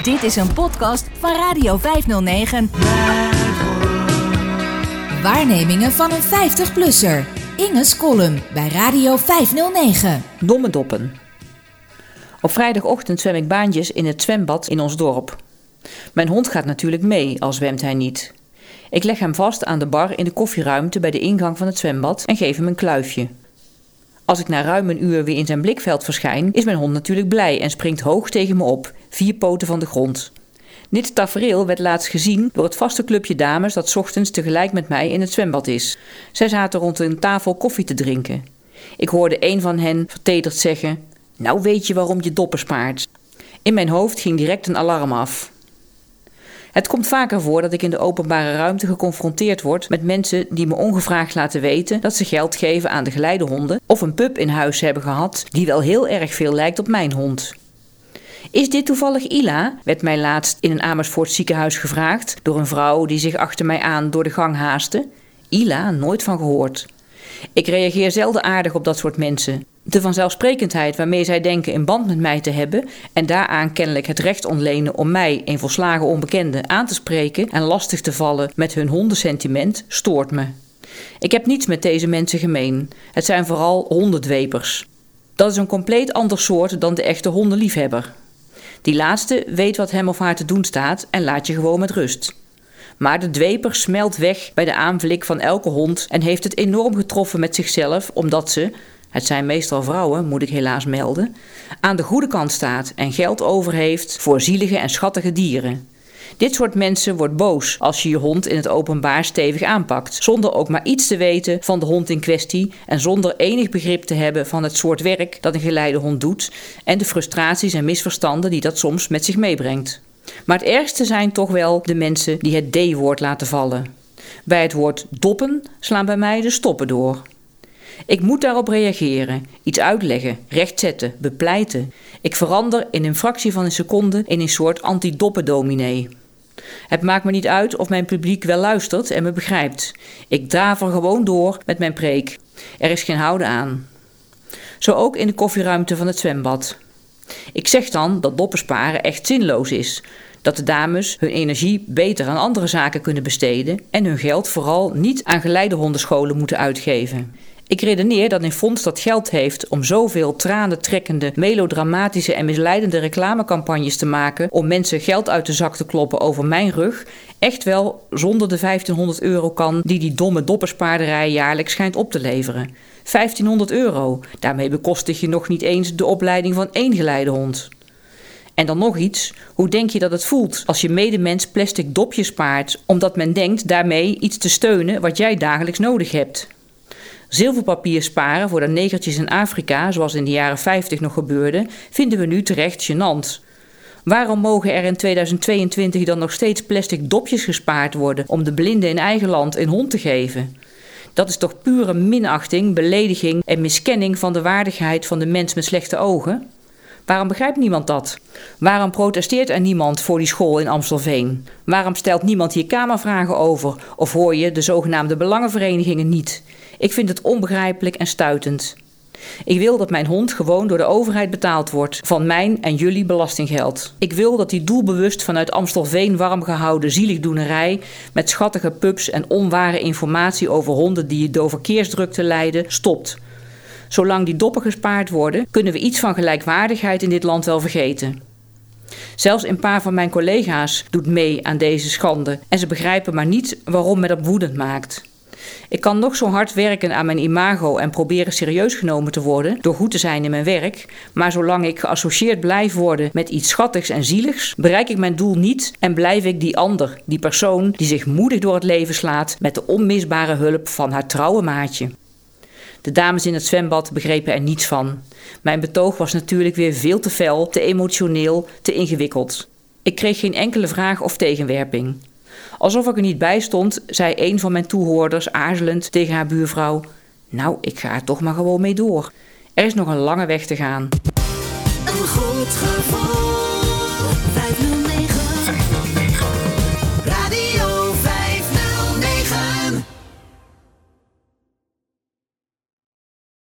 Dit is een podcast van Radio 509. Waarnemingen van een 50-plusser. Inge's column bij Radio 509. Domme doppen. Op vrijdagochtend zwem ik baantjes in het zwembad in ons dorp. Mijn hond gaat natuurlijk mee, al zwemt hij niet. Ik leg hem vast aan de bar in de koffieruimte bij de ingang van het zwembad en geef hem een kluifje. Als ik na ruim een uur weer in zijn blikveld verschijn, is mijn hond natuurlijk blij en springt hoog tegen me op, vier poten van de grond. Dit tafereel werd laatst gezien door het vaste clubje dames dat ochtends tegelijk met mij in het zwembad is. Zij zaten rond een tafel koffie te drinken. Ik hoorde een van hen vertederd zeggen: Nou weet je waarom je doppen spaart. In mijn hoofd ging direct een alarm af. Het komt vaker voor dat ik in de openbare ruimte geconfronteerd word met mensen die me ongevraagd laten weten dat ze geld geven aan de geleidehonden of een pup in huis hebben gehad die wel heel erg veel lijkt op mijn hond. Is dit toevallig Ila? werd mij laatst in een Amersfoort ziekenhuis gevraagd door een vrouw die zich achter mij aan door de gang haaste. Ila, nooit van gehoord. Ik reageer zelden aardig op dat soort mensen. De vanzelfsprekendheid waarmee zij denken een band met mij te hebben en daaraan kennelijk het recht ontlenen om mij, een volslagen onbekende, aan te spreken en lastig te vallen met hun hondensentiment, stoort me. Ik heb niets met deze mensen gemeen. Het zijn vooral hondendwepers. Dat is een compleet ander soort dan de echte hondenliefhebber. Die laatste weet wat hem of haar te doen staat en laat je gewoon met rust. Maar de dweper smelt weg bij de aanblik van elke hond en heeft het enorm getroffen met zichzelf omdat ze, het zijn meestal vrouwen, moet ik helaas melden, aan de goede kant staat en geld over heeft voor zielige en schattige dieren. Dit soort mensen wordt boos als je je hond in het openbaar stevig aanpakt, zonder ook maar iets te weten van de hond in kwestie en zonder enig begrip te hebben van het soort werk dat een geleidehond doet en de frustraties en misverstanden die dat soms met zich meebrengt. Maar het ergste zijn toch wel de mensen die het D-woord laten vallen. Bij het woord doppen slaan bij mij de stoppen door. Ik moet daarop reageren, iets uitleggen, rechtzetten, bepleiten. Ik verander in een fractie van een seconde in een soort anti-doppendominee. Het maakt me niet uit of mijn publiek wel luistert en me begrijpt. Ik draaf er gewoon door met mijn preek. Er is geen houden aan. Zo ook in de koffieruimte van het zwembad. Ik zeg dan dat doppensparen echt zinloos is. Dat de dames hun energie beter aan andere zaken kunnen besteden en hun geld vooral niet aan geleidehondenscholen moeten uitgeven. Ik redeneer dat een fonds dat geld heeft om zoveel tranentrekkende, melodramatische en misleidende reclamecampagnes te maken om mensen geld uit de zak te kloppen over mijn rug, echt wel zonder de 1500 euro kan die die domme dopperspaarderij jaarlijks schijnt op te leveren. 1500 euro, daarmee bekostig je nog niet eens de opleiding van één geleidehond. En dan nog iets, hoe denk je dat het voelt als je medemens plastic dopjes spaart, omdat men denkt daarmee iets te steunen wat jij dagelijks nodig hebt? Zilverpapier sparen voor de negertjes in Afrika, zoals in de jaren 50 nog gebeurde, vinden we nu terecht gênant. Waarom mogen er in 2022 dan nog steeds plastic dopjes gespaard worden om de blinden in eigen land een hond te geven? Dat is toch pure minachting, belediging en miskenning van de waardigheid van de mens met slechte ogen? Waarom begrijpt niemand dat? Waarom protesteert er niemand voor die school in Amstelveen? Waarom stelt niemand hier kamervragen over? Of hoor je de zogenaamde belangenverenigingen niet? Ik vind het onbegrijpelijk en stuitend. Ik wil dat mijn hond gewoon door de overheid betaald wordt van mijn en jullie belastinggeld. Ik wil dat die doelbewust vanuit Amstelveen warm gehouden zieligdoenerij met schattige pups en onware informatie over honden die door verkeersdrukte lijden stopt. Zolang die doppen gespaard worden, kunnen we iets van gelijkwaardigheid in dit land wel vergeten. Zelfs een paar van mijn collega's doet mee aan deze schande en ze begrijpen maar niet waarom me dat woedend maakt. Ik kan nog zo hard werken aan mijn imago en proberen serieus genomen te worden door goed te zijn in mijn werk, maar zolang ik geassocieerd blijf worden met iets schattigs en zieligs, bereik ik mijn doel niet en blijf ik die ander, die persoon die zich moedig door het leven slaat met de onmisbare hulp van haar trouwe maatje. De dames in het zwembad begrepen er niets van. Mijn betoog was natuurlijk weer veel te fel, te emotioneel, te ingewikkeld. Ik kreeg geen enkele vraag of tegenwerping. Alsof ik er niet bij stond, zei een van mijn toehoorders aarzelend tegen haar buurvrouw: Nou, ik ga er toch maar gewoon mee door. Er is nog een lange weg te gaan. Een goed